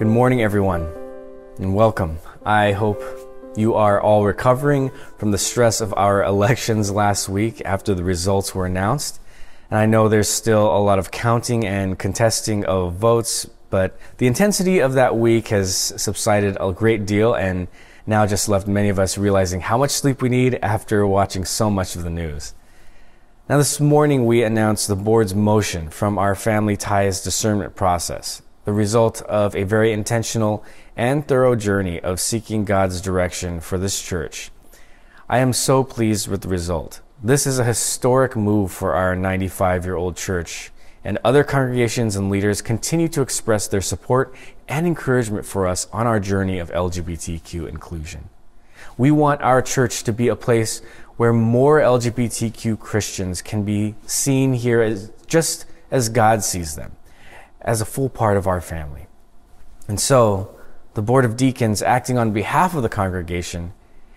Good morning, everyone, and welcome. I hope you are all recovering from the stress of our elections last week after the results were announced. And I know there's still a lot of counting and contesting of votes, but the intensity of that week has subsided a great deal and now just left many of us realizing how much sleep we need after watching so much of the news. Now, this morning we announced the board's motion from our family ties discernment process the result of a very intentional and thorough journey of seeking God's direction for this church. I am so pleased with the result. This is a historic move for our 95 year old church, and other congregations and leaders continue to express their support and encouragement for us on our journey of LGBTQ inclusion. We want our church to be a place where more LGBTQ Christians can be seen here as just as God sees them as a full part of our family. And so, the Board of Deacons, acting on behalf of the congregation,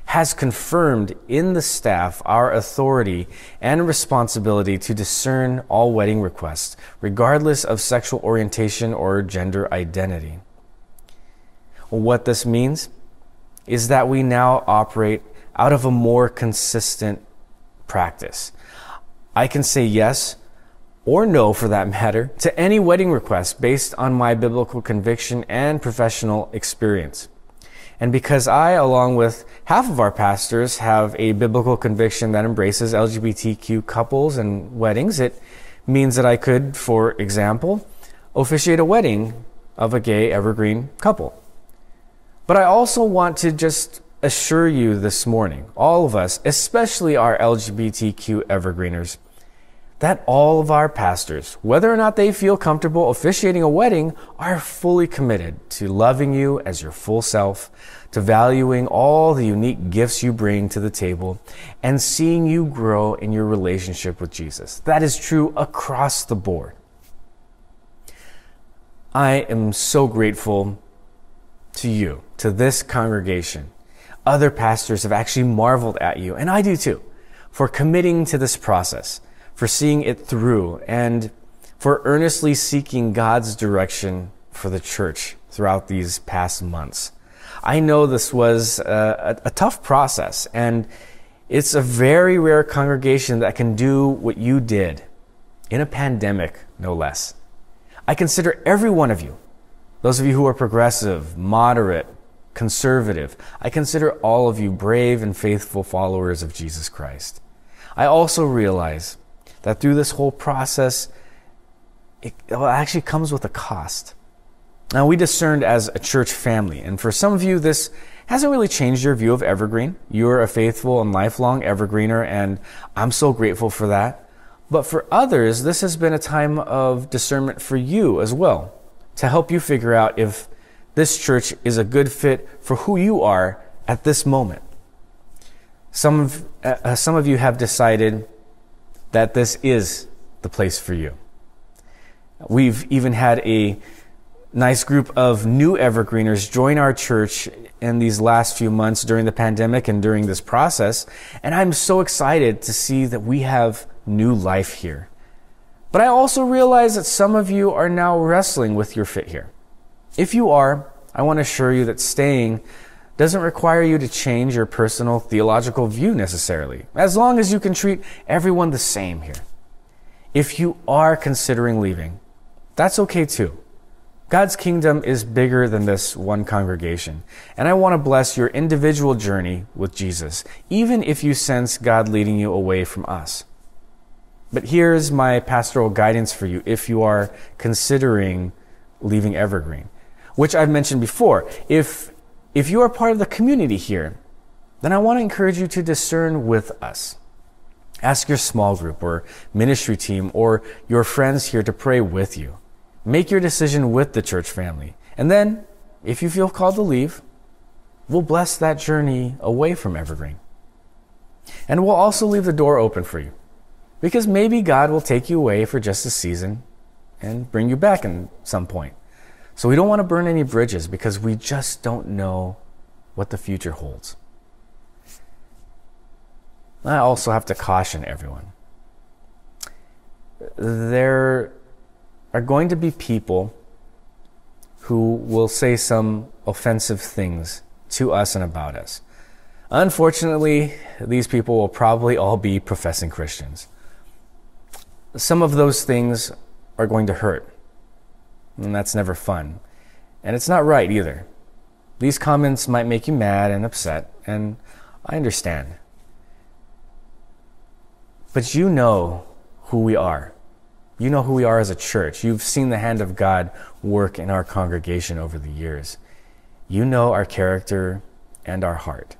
has confirmed in the staff our authority and responsibility to discern all wedding requests, regardless of sexual orientation or gender identity. What this means is that we now operate out of a more consistent practice. I can say yes or no for that matter, to any wedding request based on my biblical conviction and professional experience. And because I, along with half of our pastors, have a biblical conviction that embraces LGBTQ couples and weddings, it means that I could, for example, officiate a wedding of a gay evergreen couple. But I also want to just assure you this morning, all of us, especially our LGBTQ evergreeners, that all of our pastors, whether or not they feel comfortable officiating a wedding, are fully committed to loving you as your full self, to valuing all the unique gifts you bring to the table, and seeing you grow in your relationship with Jesus. That is true across the board. I am so grateful to you, to this congregation. Other pastors have actually marveled at you, and I do too, for committing to this process for seeing it through, and for earnestly seeking God's direction for the church throughout these past months. I know this was a, a, a tough process, and it's a very rare congregation that can do what you did in a pandemic, no less. I consider every one of you, those of you who are progressive, moderate, conservative, I consider all of you brave and faithful followers of Jesus Christ. I also realize that through this whole process, it actually comes with a cost. Now, we discerned as a church family, and for some of you, this hasn't really changed your view of Evergreen. You're a faithful and lifelong Evergreener, and I'm so grateful for that. But for others, this has been a time of discernment for you as well, to help you figure out if this church is a good fit for who you are at this moment. Some of, uh, some of you have decided that this is the place for you. We've even had a nice group of new evergreeners join our church in these last few months during the pandemic and during this process. And I'm so excited to see that we have new life here. But I also realize that some of you are now wrestling with your fit here. If you are, I want to assure you that staying doesn't require you to change your personal theological view necessarily, as long as you can treat everyone the same here. If you are considering leaving, that's okay too. God's kingdom is bigger than this one congregation, and I want to bless your individual journey with Jesus, even if you sense God leading you away from us. But here's my pastoral guidance for you if you are considering leaving Evergreen, which I've mentioned before. If if you are part of the community here, then I want to encourage you to discern with us. Ask your small group or ministry team or your friends here to pray with you. Make your decision with the church family. And then, if you feel called to leave, we'll bless that journey away from Evergreen. And we'll also leave the door open for you. Because maybe God will take you away for just a season and bring you back at some point. So we don't want to burn any bridges because we just don't know what the future holds. I also have to caution everyone. There are going to be people who will say some offensive things to us and about us. Unfortunately, these people will probably all be professing Christians. Some of those things are going to hurt, and that's never fun. And it's not right either. These comments might make you mad and upset, and I understand. But you know who we are. You know who we are as a church. You've seen the hand of God work in our congregation over the years. You know our character and our heart.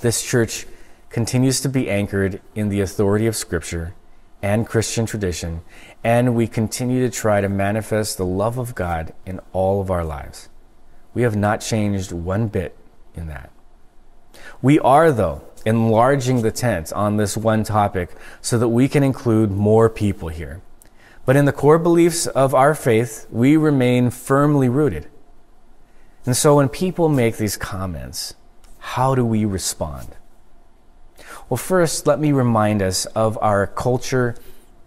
This church continues to be anchored in the authority of Scripture and Christian tradition, and we continue to try to manifest the love of God in all of our lives. We have not changed one bit in that. We are, though, enlarging the tent on this one topic so that we can include more people here. But in the core beliefs of our faith, we remain firmly rooted. And so when people make these comments, how do we respond? Well, first, let me remind us of our culture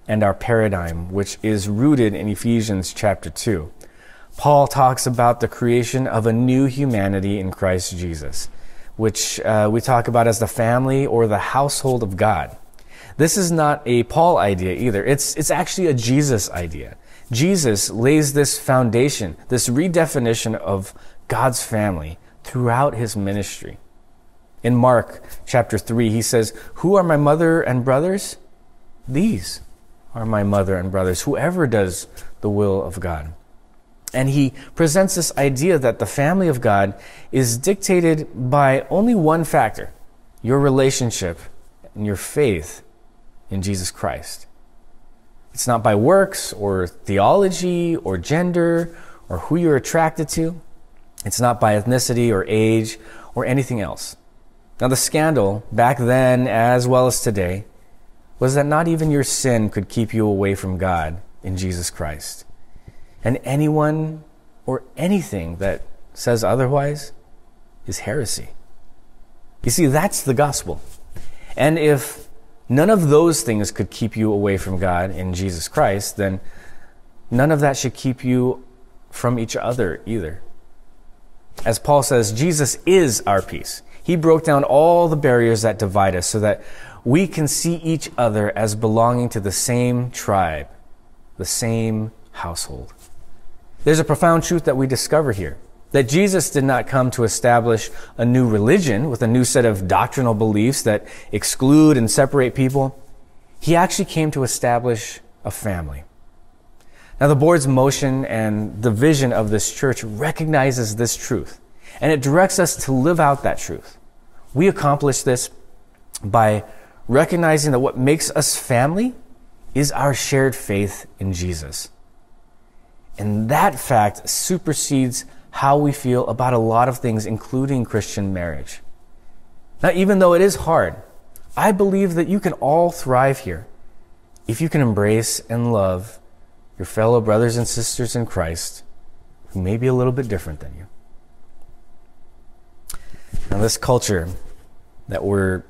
and our paradigm, which is rooted in Ephesians chapter 2. Paul talks about the creation of a new humanity in Christ Jesus, which uh, we talk about as the family or the household of God. This is not a Paul idea either. It's, it's actually a Jesus idea. Jesus lays this foundation, this redefinition of God's family throughout his ministry. In Mark chapter 3, he says, Who are my mother and brothers? These are my mother and brothers, whoever does the will of God. And he presents this idea that the family of God is dictated by only one factor your relationship and your faith in Jesus Christ. It's not by works or theology or gender or who you're attracted to. It's not by ethnicity or age or anything else. Now, the scandal, back then as well as today, was that not even your sin could keep you away from God in Jesus Christ. And anyone or anything that says otherwise is heresy. You see, that's the gospel. And if none of those things could keep you away from God in Jesus Christ, then none of that should keep you from each other either. As Paul says, Jesus is our peace. He broke down all the barriers that divide us so that we can see each other as belonging to the same tribe, the same household. There's a profound truth that we discover here that Jesus did not come to establish a new religion with a new set of doctrinal beliefs that exclude and separate people. He actually came to establish a family. Now, the board's motion and the vision of this church recognizes this truth and it directs us to live out that truth. We accomplish this by recognizing that what makes us family is our shared faith in Jesus. And that fact supersedes how we feel about a lot of things, including Christian marriage. Now, even though it is hard, I believe that you can all thrive here if you can embrace and love your fellow brothers and sisters in Christ who may be a little bit different than you. Now, this culture that we're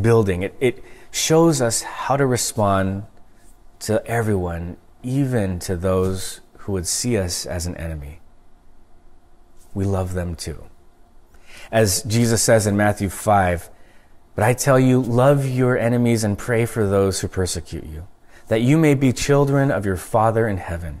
building, it, it shows us how to respond to everyone, even to those who would see us as an enemy. We love them too. As Jesus says in Matthew 5, but I tell you, love your enemies and pray for those who persecute you, that you may be children of your Father in heaven.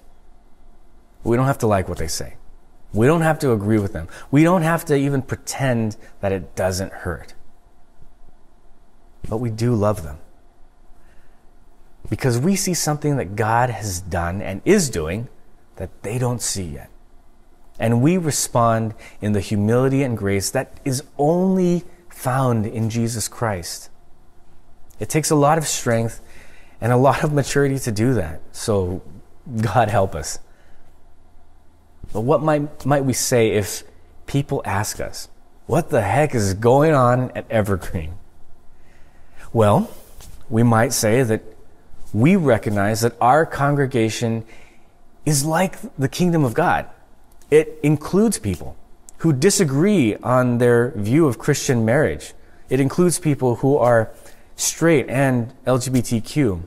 we don't have to like what they say. We don't have to agree with them. We don't have to even pretend that it doesn't hurt. But we do love them. Because we see something that God has done and is doing that they don't see yet. And we respond in the humility and grace that is only found in Jesus Christ. It takes a lot of strength and a lot of maturity to do that. So, God help us. But what might, might we say if people ask us, what the heck is going on at Evergreen? Well, we might say that we recognize that our congregation is like the kingdom of God. It includes people who disagree on their view of Christian marriage. It includes people who are straight and LGBTQ.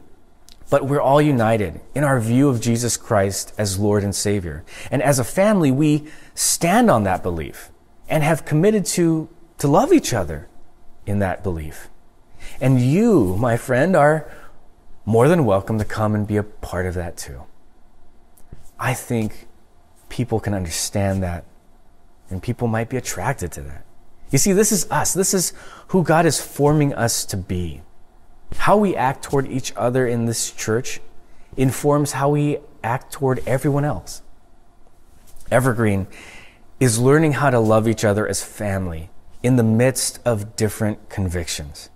But we're all united in our view of Jesus Christ as Lord and Savior. And as a family, we stand on that belief and have committed to, to love each other in that belief. And you, my friend, are more than welcome to come and be a part of that too. I think people can understand that and people might be attracted to that. You see, this is us. This is who God is forming us to be. How we act toward each other in this church informs how we act toward everyone else. Evergreen is learning how to love each other as family in the midst of different convictions.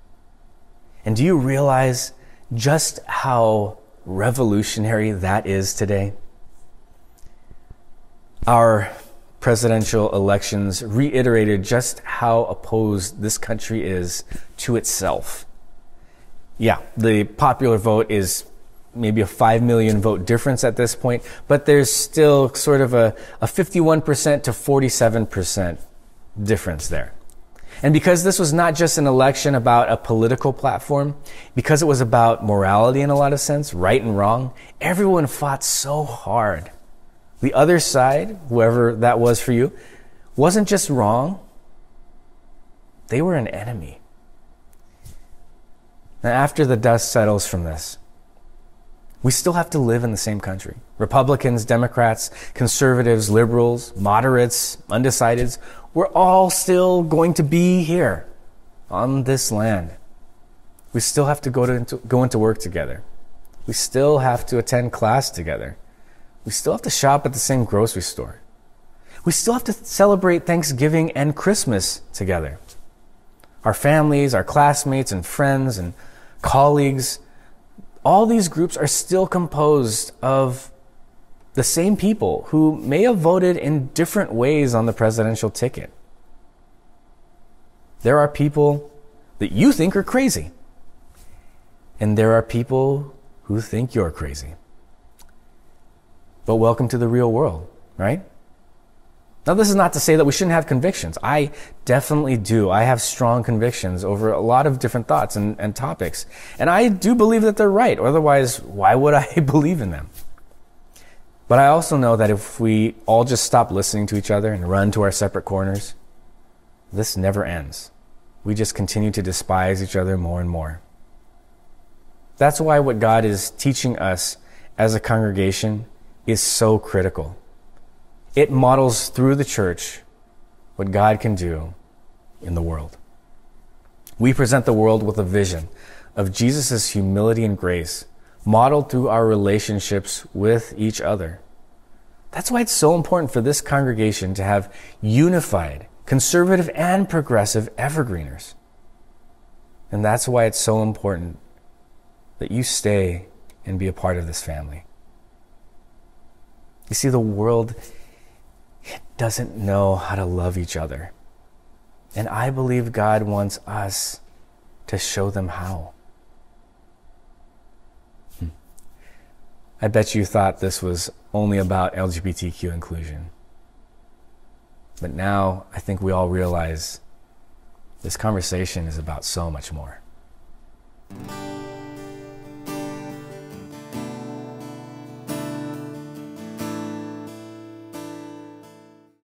And do you realize just how revolutionary that is today? Our presidential elections reiterated just how opposed this country is to itself. Yeah, the popular vote is maybe a 5 million vote difference at this point, but there's still sort of a, a 51% to 47% difference there. And because this was not just an election about a political platform, because it was about morality in a lot of sense, right and wrong, everyone fought so hard. The other side, whoever that was for you, wasn't just wrong, they were an enemy. Now, after the dust settles from this, we still have to live in the same country. Republicans, Democrats, conservatives, liberals, moderates, undecideds, we're all still going to be here on this land. We still have to go, to, go into work together. We still have to attend class together. We still have to shop at the same grocery store. We still have to celebrate Thanksgiving and Christmas together. Our families, our classmates and friends and colleagues, all these groups are still composed of the same people who may have voted in different ways on the presidential ticket. There are people that you think are crazy, and there are people who think you're crazy. But welcome to the real world, right? Now, this is not to say that we shouldn't have convictions. I definitely do. I have strong convictions over a lot of different thoughts and, and topics. And I do believe that they're right. Otherwise, why would I believe in them? But I also know that if we all just stop listening to each other and run to our separate corners, this never ends. We just continue to despise each other more and more. That's why what God is teaching us as a congregation is so critical. It models through the church what God can do in the world. We present the world with a vision of Jesus' humility and grace, modeled through our relationships with each other. That's why it's so important for this congregation to have unified, conservative, and progressive evergreeners. And that's why it's so important that you stay and be a part of this family. You see, the world doesn't know how to love each other. And I believe God wants us to show them how. Hmm. I bet you thought this was only about LGBTQ inclusion. But now I think we all realize this conversation is about so much more.